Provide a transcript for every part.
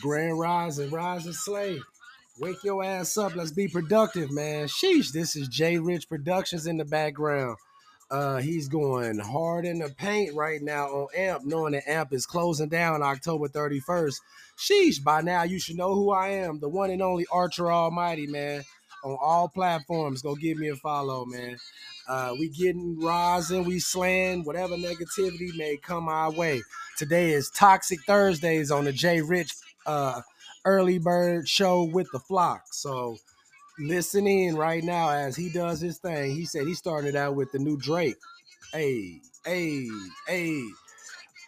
Grand Rise and Rise and Slay. Wake your ass up. Let's be productive, man. Sheesh, this is J Rich Productions in the background. Uh, he's going hard in the paint right now on AMP, knowing that AMP is closing down October 31st. Sheesh, by now you should know who I am, the one and only Archer Almighty, man. On all platforms, go give me a follow, man. Uh, we getting rising, we slaying whatever negativity may come our way. Today is Toxic Thursdays on the J Rich uh, Early Bird Show with the Flock. So listen in right now as he does his thing. He said he started out with the new Drake. Hey, hey, hey.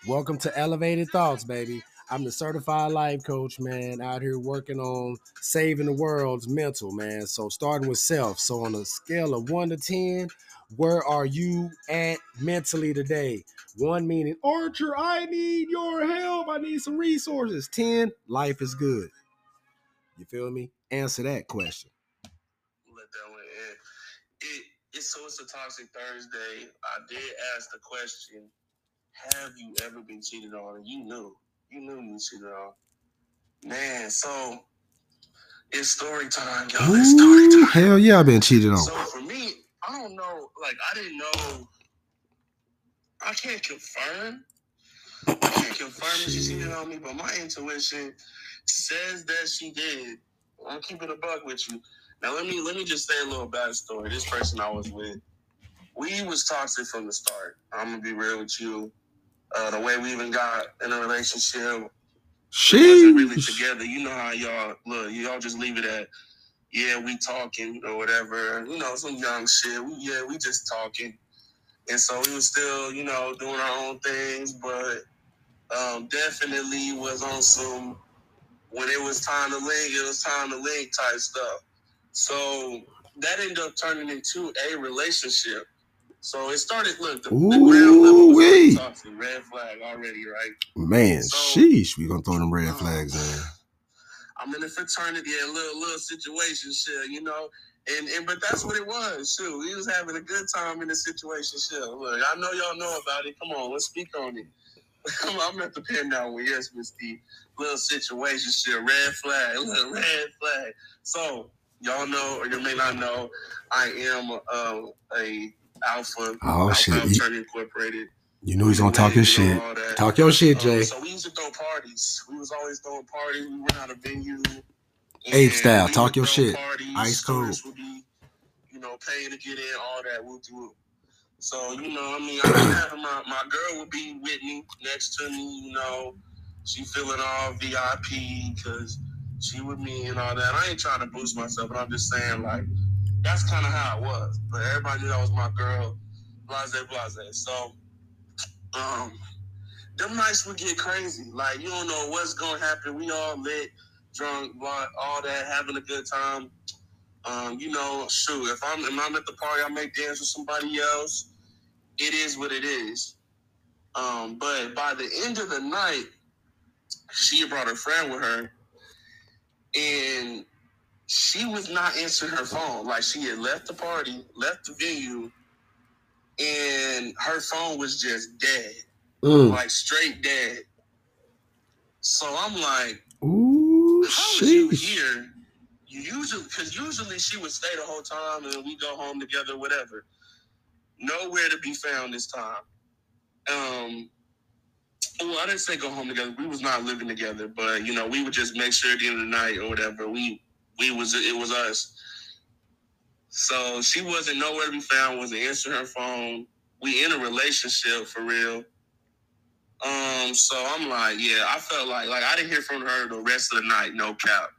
Welcome to Elevated Thoughts, baby. I'm the certified life coach, man, out here working on saving the world's mental, man. So starting with self. So on a scale of one to 10, where are you at mentally today? One meaning, Archer, I need your help. I need some resources. 10, life is good. You feel me? Answer that question. Let that one in. It, it's so it's a toxic Thursday. I did ask the question, have you ever been cheated on? And you knew. You knew you cheated on. Man, so it's story time, y'all. It's story time. hell yeah, I've been cheated on. So for me, I don't know. Like I didn't know. I can't confirm. I can't confirm that she cheated on me, but my intuition says that she did. I'm keeping a buck with you. Now let me let me just say a little backstory. This person I was with, we was toxic from the start. I'm gonna be real with you. Uh, the way we even got in a relationship, wasn't really together. You know how y'all look. Y'all just leave it at, yeah, we talking or whatever. You know, some young shit. We, yeah, we just talking. And so we was still, you know, doing our own things, but um, definitely was on some. When it was time to link, it was time to link type stuff. So that ended up turning into a relationship. So it started. Look, the, the ground level was Ooh-wee. already toxic. Red flag already, right? Man, So- sheesh. We gonna throw them red flags in. I'm in a fraternity, a little little situation shit, you know. And and but that's what it was. Shoot, we was having a good time in the situation shit. Look, I know y'all know about it. Come on, let's speak on it. I'm, I'm at the pen now with yes, Miss T. Little situation shit, red flag, little red flag. So y'all know, or you may not know, I am uh, a alpha. Oh alpha shit. Incorporated. you knew he's gonna talk his shit. Talk your shit, Um, Jay. so we used to throw parties. We was always throwing parties. We went out of venue. Ape style, talk your shit. Parties. Ice cold. Would be, you know, paying to get in, all that. We'll do. So you know, I mean, I my my girl would be with me, next to me. You know, she feeling all VIP because she with me and all that. I ain't trying to boost myself, but I'm just saying like that's kind of how it was. But everybody knew that was my girl. Blase, blase. So, um, them nights would get crazy. Like you don't know what's gonna happen. We all lit, drunk, all that, having a good time. Um, you know, shoot, if I'm if I'm at the party, I may dance with somebody else. It is what it is. Um, but by the end of the night, she brought a friend with her, and she was not answering her phone. Like she had left the party, left the venue, and her phone was just dead Mm. like straight dead. So I'm like, Ooh, how is you sheesh. here? You usually, because usually she would stay the whole time and we go home together, whatever. Nowhere to be found this time. Um, well, I didn't say go home together. We was not living together, but you know, we would just make sure at the end of the night or whatever. We we was it was us. So she wasn't nowhere to be found. Wasn't answering her phone. We in a relationship for real. Um, so I'm like, yeah, I felt like like I didn't hear from her the rest of the night, no cap.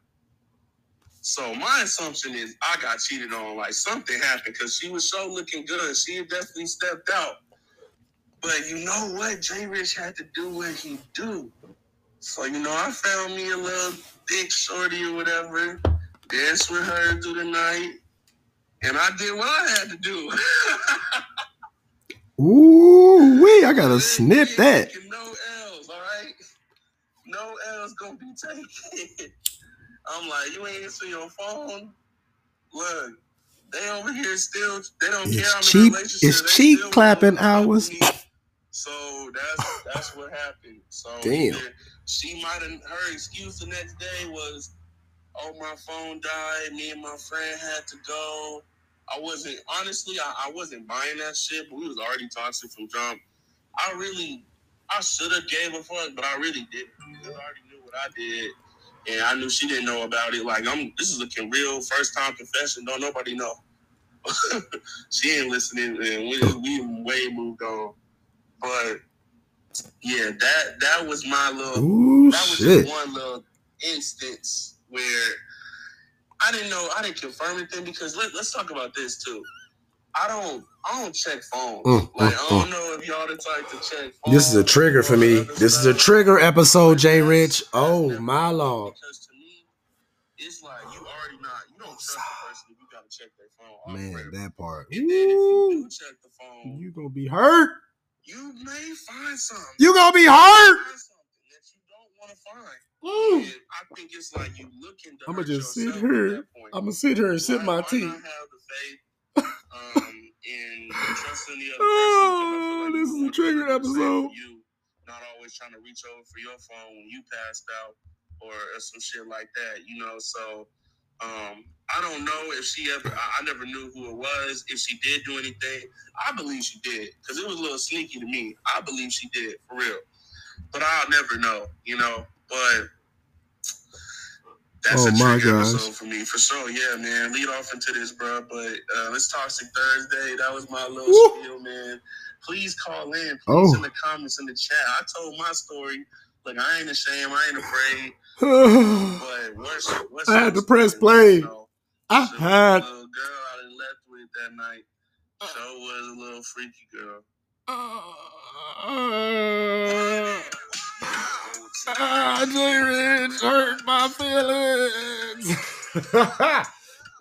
So my assumption is I got cheated on, like something happened because she was so looking good. She had definitely stepped out. But you know what? J Rich had to do what he do. So, you know, I found me a little thick shorty or whatever, danced with her through the night, and I did what I had to do. Ooh, wee. I gotta snip that. No L's, all right? No L's gonna be taken. I'm like, you ain't answering your phone. Look, they over here still. They don't care. I'm It's cheap. It's cheek clapping hours. So that's that's what happened. So Damn. she might have her excuse the next day was, "Oh, my phone died. Me and my friend had to go." I wasn't honestly. I, I wasn't buying that shit, but we was already toxic from jump. I really, I should have gave a fuck, but I really didn't. I already knew what I did, and I knew she didn't know about it. Like I'm, this is a real first time confession. Don't nobody know. she ain't listening, and we we way moved on. But yeah, that that was my little Ooh that was shit. just one little instance where I didn't know I didn't confirm anything because let, let's talk about this too. I don't I don't check phones. Mm, like mm, I don't know if y'all the type to check phones. This is a trigger for me. This is a trigger episode, Jay Rich. Oh my lord. Because to me, it's like you already not you don't trust the person if you gotta check their phone. Man, rip. that part. And then if you do check the phone, you gonna be hurt. you may find something. You gonna be You hurt. find something that you don't want to find. I think it's like you looking to I'ma just sit here. At that point. I'm gonna sit here and sip my tea. Not have the faith um, in trusting the other person. Oh, like this is a want trigger them to do the same episode. You not always trying to reach over for your phone when you passed out or, or some shit like that. You know, so um, I don't know if she ever. I, I never knew who it was. If she did do anything, I believe she did because it was a little sneaky to me. I believe she did for real, but I'll never know. You know, but. That's Oh a my gosh. episode for me, for sure. Yeah, man. Lead off into this, bro. But uh, it's Toxic Thursday. That was my little Woo. spiel, man. Please call in. Please Oh. in the comments in the chat. I told my story. Look, I ain't ashamed. I ain't afraid. But what's what's I had to press play. You know, I so had. little girl I left with that night. So was a little freaky girl. Ah, Rich hurt my feelings.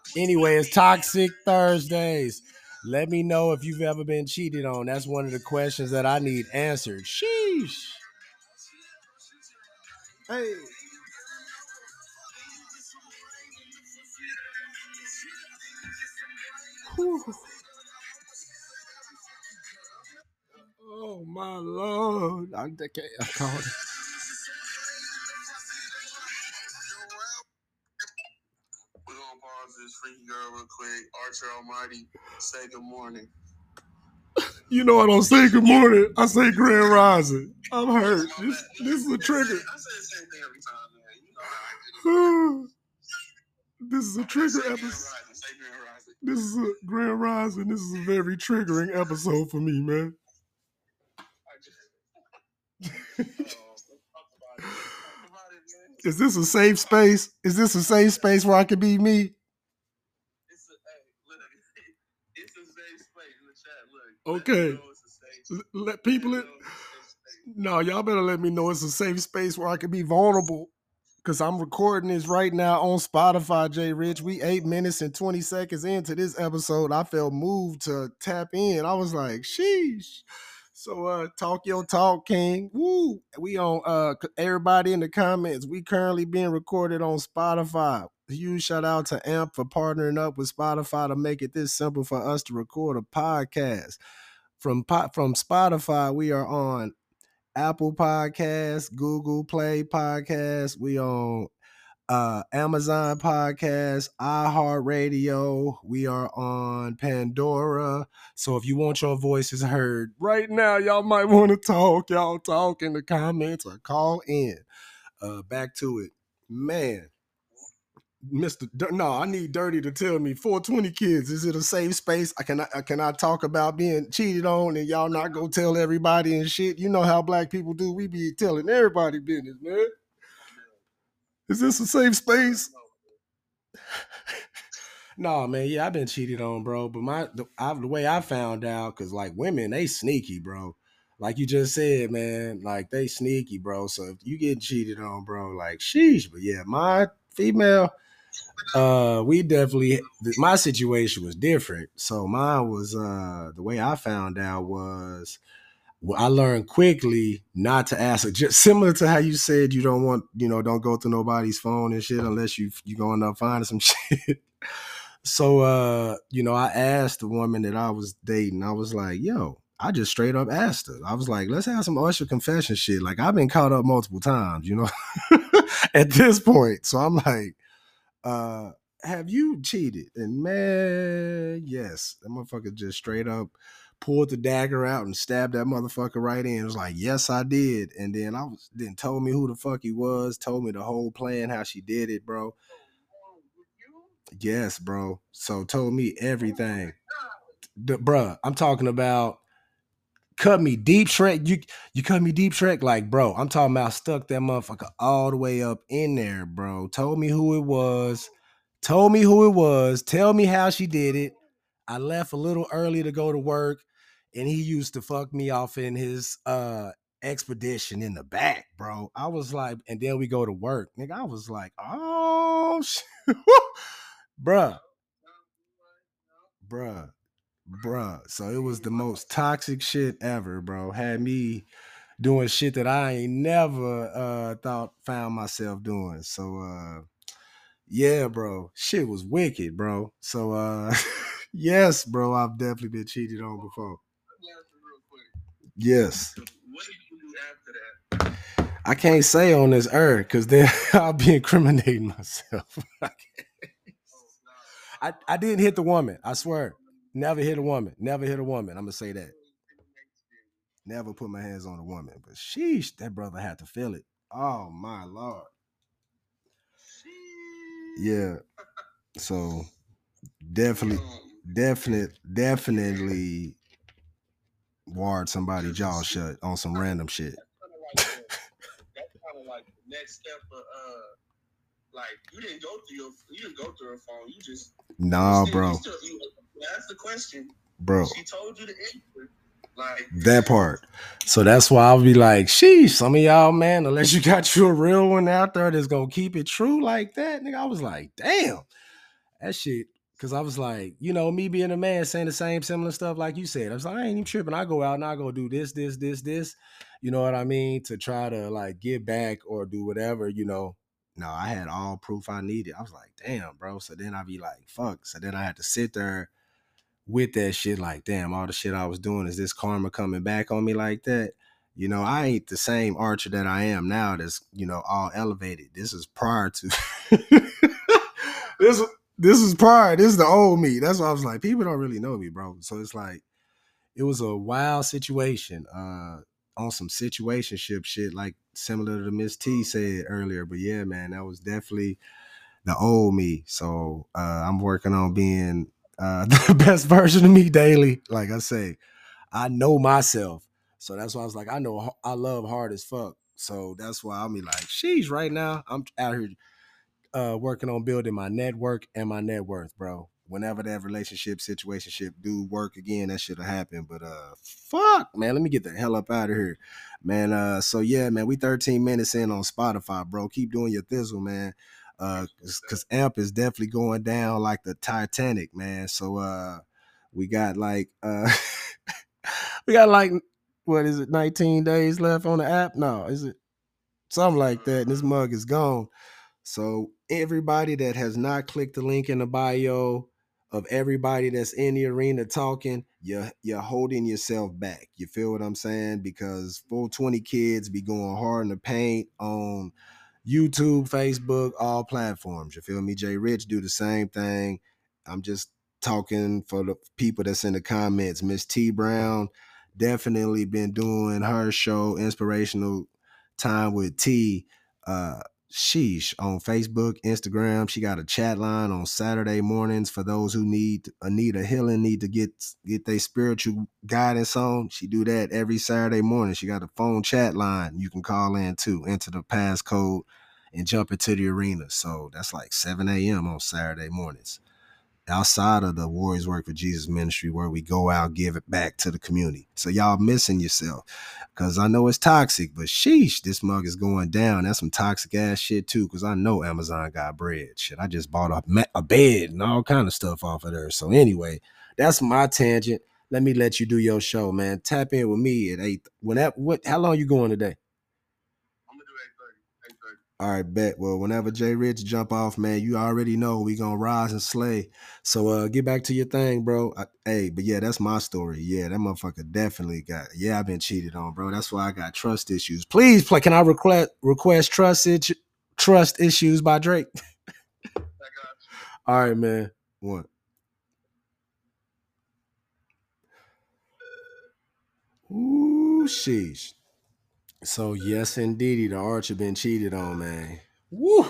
anyway, it's Toxic Thursdays. Let me know if you've ever been cheated on. That's one of the questions that I need answered. Sheesh. Hey. Whew. Oh my lord! I, can't. I called quick. Archer Almighty, say good morning. You know I don't say good morning. I say grand rising. I'm hurt. This, this is a trigger. I say the same thing every time, man. You know how I get it. this is a trigger episode. Rising, say Grand Rising. This is a grand rising. This is a very triggering episode for me, man. I just- Oh, let's talk about it. Let's talk about it, man. Is this a safe space? Is this a safe space where I can be me? It's a, hey, look, it's a safe space in the chat. Look, let Okay. me know it's a safe L- Let people in. know it's a safe space. No, y'all better let me know it's a safe space where I can be vulnerable. Cause I'm recording this right now on Spotify, Jay Rich. We eight minutes and 20 seconds into this episode. I felt moved to tap in. I was like, sheesh. So uh talk your talk, King. Woo. We on uh everybody in the comments. We currently being recorded on Spotify. Huge shout out to Amp for partnering up with Spotify to make it this simple for us to record a podcast. From from Spotify, we are on Apple Podcasts, Google Play Podcasts. We on uh Amazon Podcasts, iHeartRadio. We are on Pandora. So if you want your voices heard right now, y'all might want to talk. Y'all talk in the comments or call in. Uh back to it. Man. Mr. Dur- no, I need Dirty to tell me 420 kids. Is it a safe space? I can I can I talk about being cheated on and y'all not go tell everybody and shit. You know how black people do. We be telling everybody business, man. Is this a safe space? No, man. Yeah, I've been cheated on, bro. But my the, I, the way I found out, cause like women, they sneaky, bro. Like you just said, man. Like they sneaky, bro. So if you get cheated on, bro, like sheesh. But yeah, my female, uh, we definitely my situation was different. So mine was uh the way I found out was I learned quickly not to ask just similar to how you said you don't want, you know, don't go through nobody's phone and shit unless you you going up finding some shit. So uh, you know, I asked the woman that I was dating, I was like, yo, I just straight up asked her. I was like, let's have some Usher confession shit. Like I've been caught up multiple times, you know, at this point. So I'm like, uh, have you cheated? And man, yes. That motherfucker just straight up pulled the dagger out and stabbed that motherfucker right in. It was like, yes, I did. And then I was then told me who the fuck he was, told me the whole plan, how she did it, bro. Yes, bro. So told me everything. The, bruh, I'm talking about cut me deep Shrek. You you cut me deep Shrek, like bro. I'm talking about stuck that motherfucker all the way up in there, bro. Told me who it was, told me who it was, tell me how she did it. I left a little early to go to work, and he used to fuck me off in his uh expedition in the back, bro. I was like, and then we go to work. Nigga, I was like, oh bruh. Bruh bruh. So it was the most toxic shit ever, bro. Had me doing shit that I ain't never uh thought found myself doing. So uh yeah, bro. Shit was wicked, bro. So uh yes, bro, I've definitely been cheated on before. Yes. I can't say on this earth because then I'll be incriminating myself. I, I didn't hit the woman. I swear. Never hit a woman. Never hit a woman. I'm gonna say that. Never put my hands on a woman. But sheesh, that brother had to feel it. Oh my lord. Yeah. So definitely, definitely, definitely ward somebody jaw shut on some random shit. That's kind of like the next step of uh like you didn't go through your you didn't go through her phone. You just Nah, you bro, You, still, you asked the question. bro. She told you the answer. Like That part. So that's why I'll be like, sheesh, some of y'all, man, unless you got you a real one out there that's gonna keep it true like that, nigga. I was like, damn, that shit. Cause I was like, you know, me being a man saying the same similar stuff like you said. I was like, I ain't even tripping. I go out and I go do this, this, this, this. You know what I mean? To try to like get back or do whatever, you know. No, I had all proof I needed. I was like, damn, bro. So then I'd be like, fuck. So then I had to sit there with that shit, like, damn, all the shit I was doing, is this karma coming back on me like that? You know, I ain't the same archer that I am now that's, you know, all elevated. This is prior to this this is prior. This is the old me. That's why I was like, people don't really know me, bro. So it's like it was a wild situation, uh, on some situationship shit, like similar to Miss T said earlier. But yeah, man, that was definitely the old me. So uh I'm working on being uh the best version of me daily. Like I say, I know myself. So that's why I was like, I know I love hard as fuck. So that's why I'm be like, sheesh, right now I'm out here uh working on building my network and my net worth, bro. Whenever that relationship situationship do work again, that should have happened. But uh fuck, man, let me get the hell up out of here. Man, uh so yeah, man, we 13 minutes in on Spotify, bro. Keep doing your thizzle, man. Uh cause amp is definitely going down like the Titanic, man. So uh we got like uh we got like what is it, 19 days left on the app? No, is it something like that? And this mug is gone. So everybody that has not clicked the link in the bio of everybody that's in the arena talking, you're you're holding yourself back. You feel what I'm saying? Because full 20 kids be going hard in the paint on YouTube, Facebook, all platforms. You feel me? Jay Rich do the same thing. I'm just talking for the people that's in the comments. Miss T Brown definitely been doing her show, inspirational time with T. Uh, sheesh on Facebook, Instagram. She got a chat line on Saturday mornings for those who need a uh, need a healing, need to get get their spiritual guidance on. She do that every Saturday morning. She got a phone chat line you can call in too. Enter the passcode and jump into the arena. So that's like 7 a.m. on Saturday mornings. Outside of the Warriors Work for Jesus ministry, where we go out, give it back to the community. So y'all missing yourself. Cause I know it's toxic, but sheesh, this mug is going down. That's some toxic ass shit too. Cause I know Amazon got bread. Shit, I just bought a, a bed and all kind of stuff off of there. So anyway, that's my tangent. Let me let you do your show, man. Tap in with me at eight. When that what? How long you going today? I'm gonna do eight thirty. Eight thirty. All right, bet. Well, whenever Jay Rich jump off, man, you already know we gonna rise and slay. So uh get back to your thing, bro. I, hey, but yeah, that's my story. Yeah, that motherfucker definitely got. Yeah, I've been cheated on, bro. That's why I got trust issues. Please play. Can I request request trust it, trust issues by Drake? All right, man. One. Ooh, sheesh. So yes, indeedy, the Archer been cheated on, man. Woo!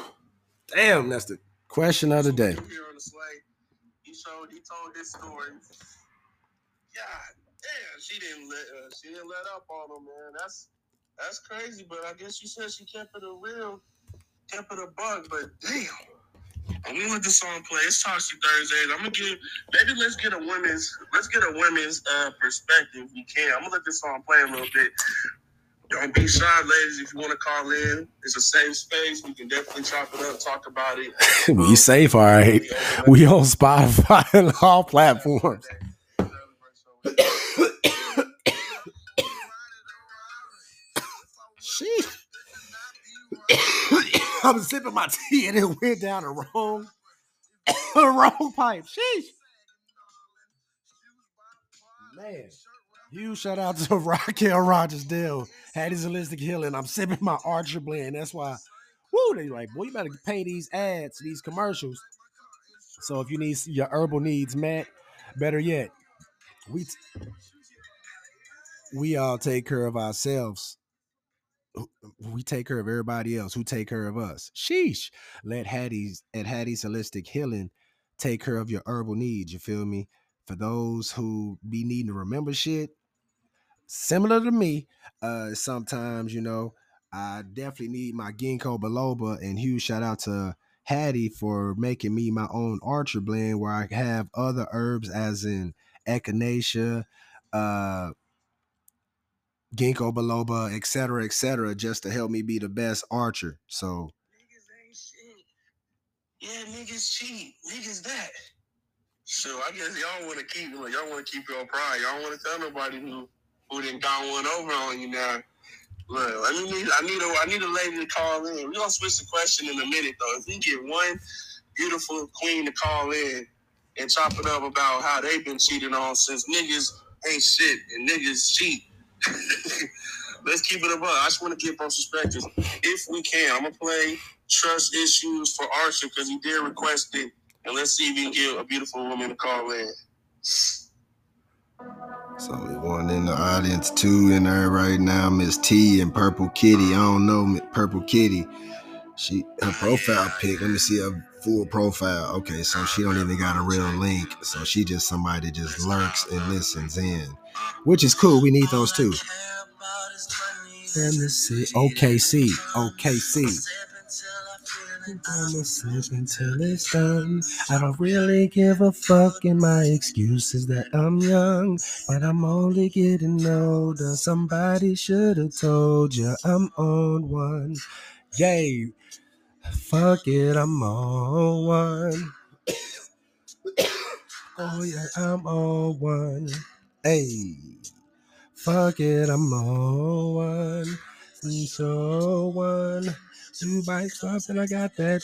Damn, that's the question of the day. Here on the slate, he showed, he told his story. God damn, she didn't let, uh, she didn't let up on him, man. That's that's crazy. But I guess she said she kept it a real, kept it a bug. But damn. I'm gonna let the song play. It's Toxic Thursdays. I'm gonna give maybe let's get a women's let's get a women's uh perspective. if We can. I'm gonna let this song play a little bit. Don't be shy, ladies. If you want to call in, it's a safe space. We can definitely chop it up, talk about it. we um, safe, all right. We on Spotify and all platforms. Sheesh. I was sipping my tea and it went down the wrong, the wrong pipe. Sheesh. Man. Huge shout out to Raquel Rogers Dale. Hattie's holistic healing. I'm sipping my Archer blend. That's why. Woo, they like, boy, you better pay these ads, these commercials. So if you need your herbal needs met, better yet, we we all take care of ourselves. We take care of everybody else who take care of us. Sheesh. Let Hattie's at Hattie's Holistic Healing take care of your herbal needs. You feel me? For those who be needing to remember shit, similar to me, uh, sometimes, you know, I definitely need my ginkgo biloba and huge shout out to Hattie for making me my own Archer blend where I have other herbs as in echinacea, uh, ginkgo biloba, etc., etc., just to help me be the best archer. So Niggas ain't shit. Yeah, niggas cheat. Niggas that. So I guess y'all want to keep y'all want to keep your pride. Y'all want to tell nobody who who didn't got one over on you now. Look, me need I need a I need a lady to call in. We're gonna switch the question in a minute though. If we get one beautiful queen to call in and chop it up about how they've been cheated on since niggas ain't shit and niggas cheat. Let's keep it above. I just want to get both perspectives. If we can, I'm gonna play trust issues for Archer because he did request it. And let's see if we can get a beautiful woman to call in. It's only one in the audience, two in there right now. Miss T and Purple Kitty. I don't know Purple Kitty. She her profile pic. Let me see her full profile. Okay, so she don't even got a real link. So she just somebody that just lurks and listens in, which is cool. We need those too. And the C- OKC, OKC. I'ma until it's done. I don't really give a fuck, and my excuse is that I'm young, but I'm only getting older. Somebody should have told you I'm on one. Yay, fuck it, I'm on one. Oh yeah, I'm on one. Hey, fuck it, I'm on one. We so one. Two bikes up and I got that.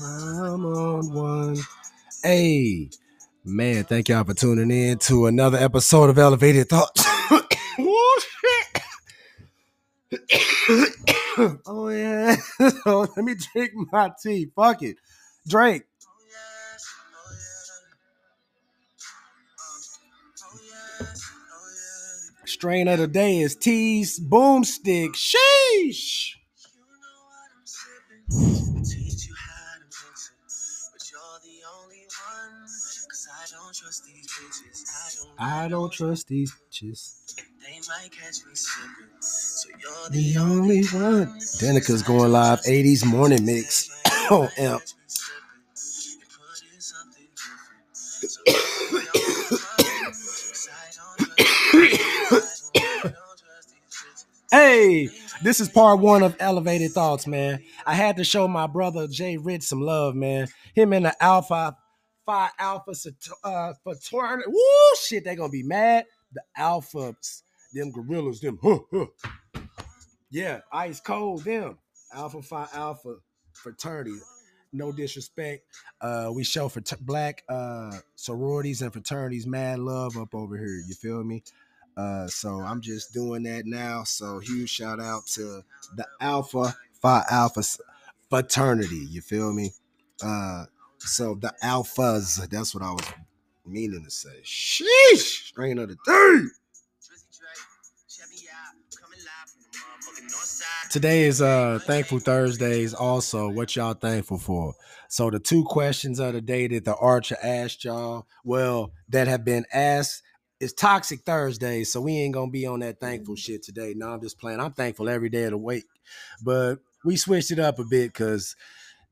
I'm on one. Hey, man, thank y'all for tuning in to another episode of Elevated Thoughts. oh, shit. oh, yeah. let me drink my tea. Fuck it. Drake. Strain of the day is T's Boomstick. Sheesh. I don't trust these bitches. They might catch me slipping. So you're The only one. Danica's going live 80s morning mix on amp. Hey, this is part one of Elevated Thoughts, man. I had to show my brother Jay Rich some love, man. Him and the Alpha Phi Alpha uh, fraternity. Woo, shit, they gonna be mad. The Alphas, them gorillas, them, huh, huh. Yeah, ice cold, them. Alpha Phi Alpha fraternity. No disrespect. Uh, we show for t- black uh sororities and fraternities mad love up over here. You feel me? Uh, so I'm just doing that now. So huge shout out to the Alpha Phi Alpha fraternity. You feel me? Uh, so the alphas. That's what I was meaning to say. Sheesh, strain of the day. Today is uh thankful Thursdays. Also, what y'all thankful for? So the two questions of the day that the Archer asked y'all, well, that have been asked it's toxic Thursday, so we ain't gonna be on that thankful shit today. No, I'm just playing. I'm thankful every day of the week, but we switched it up a bit because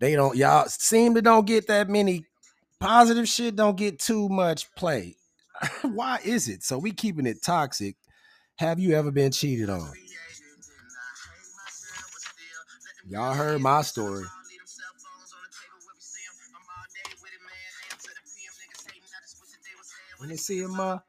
they don't y'all seem to don't get that many positive shit. Don't get too much play. Why is it? So we keeping it toxic. Have you ever been cheated on? Y'all heard my story. Let me see my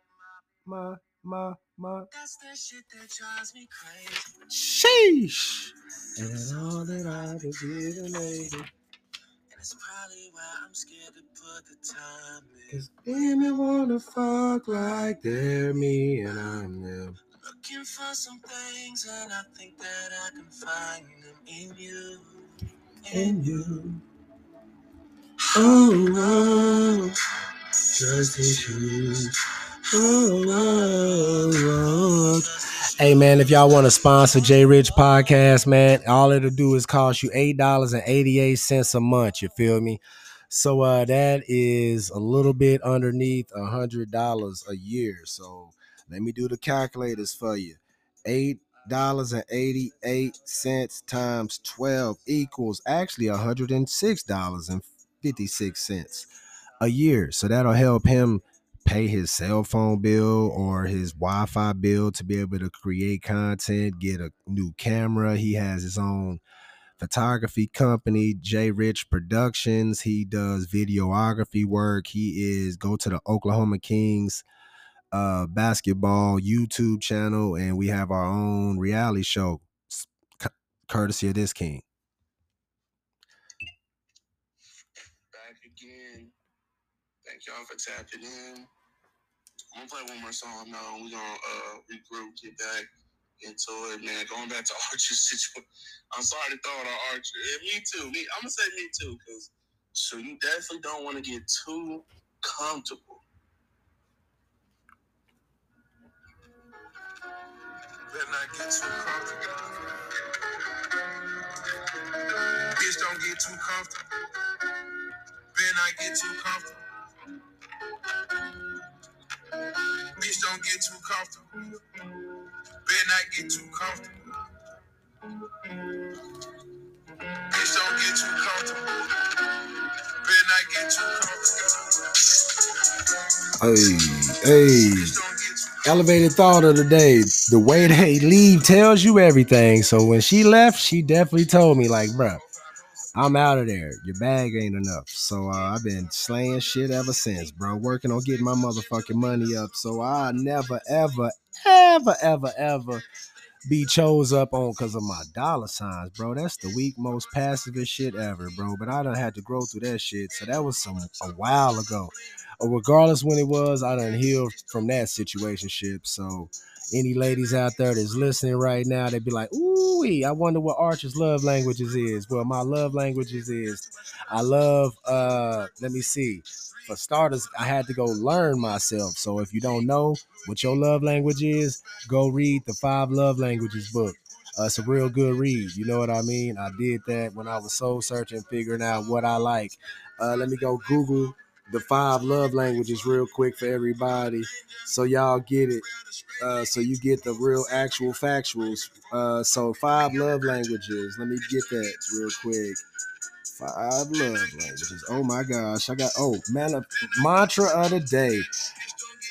my, my, my. That's that shit that drives me crazy. Sheesh. And all that I've been giving lately. And it's probably why I'm scared to put the time in. Cause women wanna fuck like they're me and I'm them. Looking for some things and I think that I can find them in you. In you. Oh, oh. Trust issues. Hey man, if y'all want to sponsor J Rich Podcast, man, all it'll do is cost you eight dollars and eighty eight cents a month. You feel me? So uh, that is a little bit underneath a hundred dollars a year. So let me do the calculators for you. Eight dollars and eighty eight cents times twelve equals actually a hundred and six dollars and fifty six cents a year. So that'll help him pay his cell phone bill or his Wi-Fi bill to be able to create content, get a new camera. He has his own photography company, J Rich Productions. He does videography work. He is go to the Oklahoma Kings uh basketball YouTube channel and we have our own reality show courtesy of this king. Back again. Thank y'all for tapping in. I'm gonna play one more song now. We're gonna uh, regroup, get back into it, man. Going back to Archer's situation. I'm sorry to throw it on Archer. And me too. Me, I'm gonna say me too, because so you definitely don't want to get too comfortable. Better not get too comfortable. Bitch, don't get too comfortable. Better not get too comfortable. Don't get too comfortable. Better not get too comfortable. Bitch, don't get too comfortable. Better not get too comfortable. Hey, hey. Elevated thought of the day. The way they leave tells you everything. So when she left, she definitely told me, like, bro, I'm out of there. Your bag ain't enough. So uh, I've been slaying shit ever since, bro. Working on getting my motherfucking money up. So I never, ever, ever, ever, ever be chose up on because of my dollar signs, bro. That's the weak, most passivest shit ever, bro. But I done had to grow through that shit. So that was some a while ago. Regardless when it was, I done healed from that situation ship. So any ladies out there that's listening right now, they'd be like, ooh, I wonder what Archer's love languages is. Well, my love languages is I love uh let me see. For starters, I had to go learn myself. So if you don't know what your love language is, go read the five love languages book. Uh, it's a real good read. You know what I mean? I did that when I was soul searching, figuring out what I like. Uh, let me go Google the five love languages real quick for everybody so y'all get it uh, so you get the real actual factuals. Uh, so five love languages let me get that real quick. Five love languages oh my gosh i got oh man mantra of the day.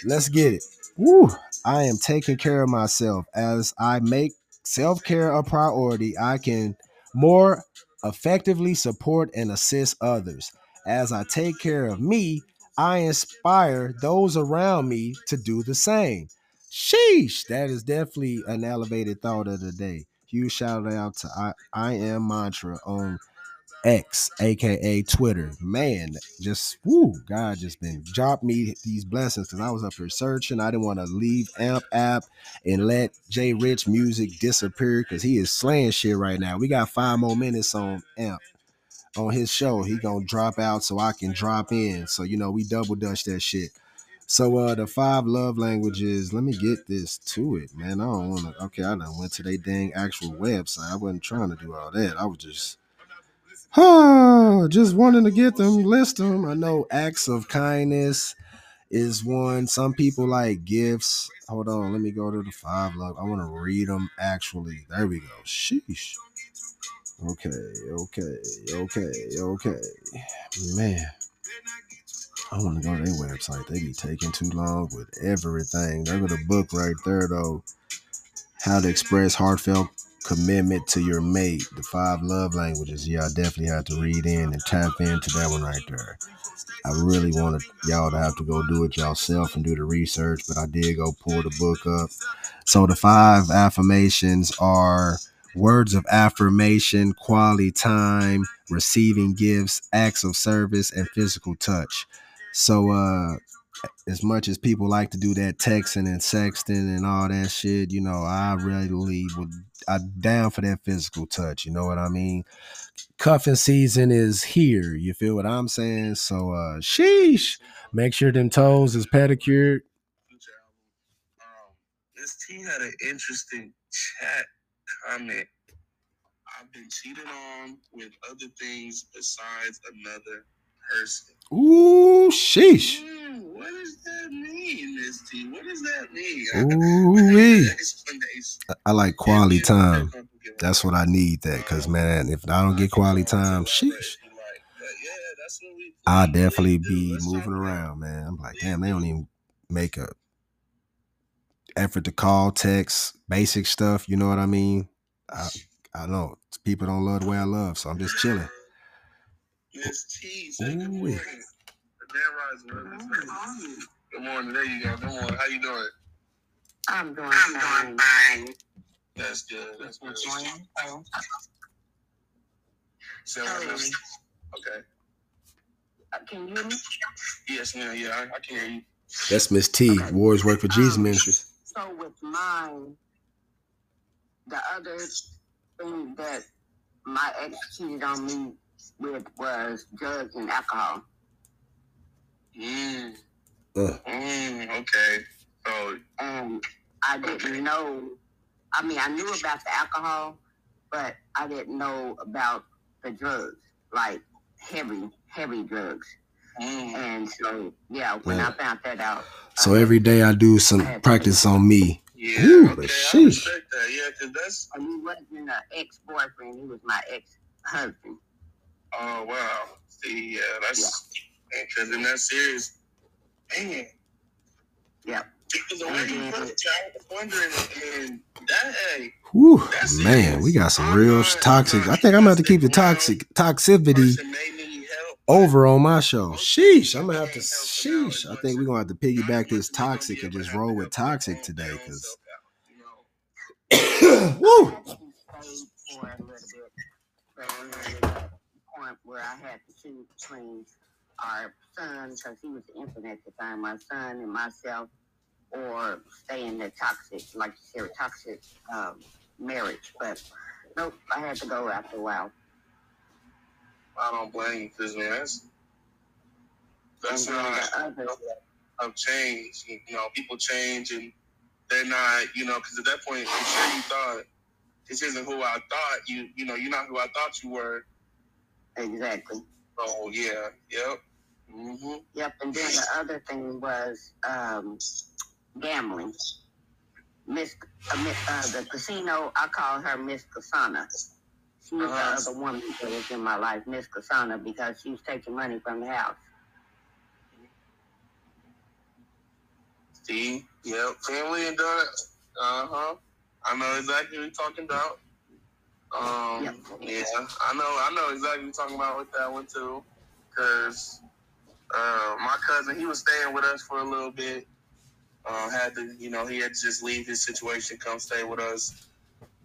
Let's get it. Woo! i am taking care of myself. As i make self-care a priority i can more effectively support and assist others as I take care of me, I inspire those around me to do the same. Sheesh, that is definitely an elevated thought of the day. Huge shout out to I, I am mantra on X, aka Twitter. Man, just woo, God just been dropped me these blessings because I was up here searching. I didn't want to leave Amp app and let Jay Rich music disappear because he is slaying shit right now. We got five more minutes on Amp on his show. He gonna drop out so I can drop in. So you know we double dutch that shit. So uh the five love languages, let me get this to it, man. I don't wanna okay, I done went to their dang actual website. I wasn't trying to do all that. I was just oh, just wanting to get them, list them. I know acts of kindness is one. Some people like gifts. Hold on, let me go to the five love. I want to read them actually. There we go. Sheesh. Okay, okay, okay, okay. Man. I want to go to their website. They be taking too long with everything. They got a book right there though. How to express heartfelt commitment to your mate. The five love languages. Yeah, I definitely have to read in and tap into that one right there. I really wanted y'all to have to go do it yourself and do the research, but I did go pull the book up. So the five affirmations are words of affirmation, quality time, receiving gifts, acts of service, and physical touch. So uh as much as people like to do that texting and sexting and all that shit, you know, I really would I down for that physical touch, you know what I mean? Cuffing season is here. You feel what I'm saying? So uh sheesh. Make sure them toes is pedicured. This team had an interesting chat comment. I've been cheated on with other things besides another person. Ooh, sheesh. Mm, what does that mean, Miss T? What does that mean? Ooh. Explanation. I like quality time. That's what I need that because man, if I don't get quality time, sheesh. Yeah, that's what we- I'll definitely be moving talk about it. around, man. I'm like, damn, they don't even make a effort to call, text, basic stuff. You know what I mean? I I know people don't love the way I love, so I'm just chilling. Miss T, say good morning. Dan Rising, what is it? Good morning. There you go. Good morning. How you doing? I'm doing fine. That's good. That's good. Good. Oh, Sound like Hello. this- Okay. uh, Can you hear me? Yes, ma'am. Yeah, I, I can hear you. That's Miss T. Okay. Warriors work for Jesus Um, Ministries. So with mine, the other thing that my ex cheated on me with was drugs and alcohol. Mm. Uh. Mm, okay. So, And I didn't know, I mean, I knew about the alcohol, but I didn't know about the drugs, like heavy, heavy drugs. Mm, And so, yeah, when Yeah. I found that out, So every day I do some practice on me. yeah. Ooh, okay. the I that. Yeah, because that's, And he wasn't an ex boyfriend, he was my ex husband. oh, wow. See, yeah, that's, because in that series, man. Yeah. Because the way you put it, I was wondering, and that, hey, Whew, That's man, it. we got some real toxic. I think I'm gonna have to keep the toxic toxicity over on my show. Sheesh, I'm gonna have to. Sheesh, I think we're gonna have to piggyback this toxic and just roll with toxic today, cause woo. Actually stayed for a little bit, but we were at a point where I had to choose between our son, because he was infant at the time, my son and myself, or stay in the toxic, like you said, toxic um, marriage. But nope, I had to go after a while. I don't blame you, because man, that's that's And then not the other, of change. You know, people change and they're not. You know, because at that point, I'm sure you thought this isn't who I thought you. You know, you're not who I thought you were. exactly. Oh yeah, yep. hmm Yep, and then the other thing was um, gambling. Miss, uh, Miss uh, the casino, I call her Miss Kasana. She was Uh-huh. the other woman that was in my life, Miss Kasana, because she was taking money from the house. See, yep. Family and done. Uh huh. I know exactly what you're talking about. Um, Yep. yeah, I know. I know exactly what you're talking about with that one too. Cause Uh, my cousin, he was staying with us for a little bit. Uh, had to, you know, he had to just leave his situation, come stay with us.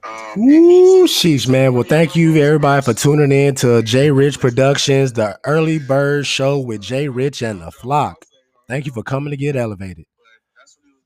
Um, Ooh, sheesh, man. Well, thank you everybody for tuning in to J Rich Productions, the early bird show with J Rich and the flock. Thank you for coming to get elevated.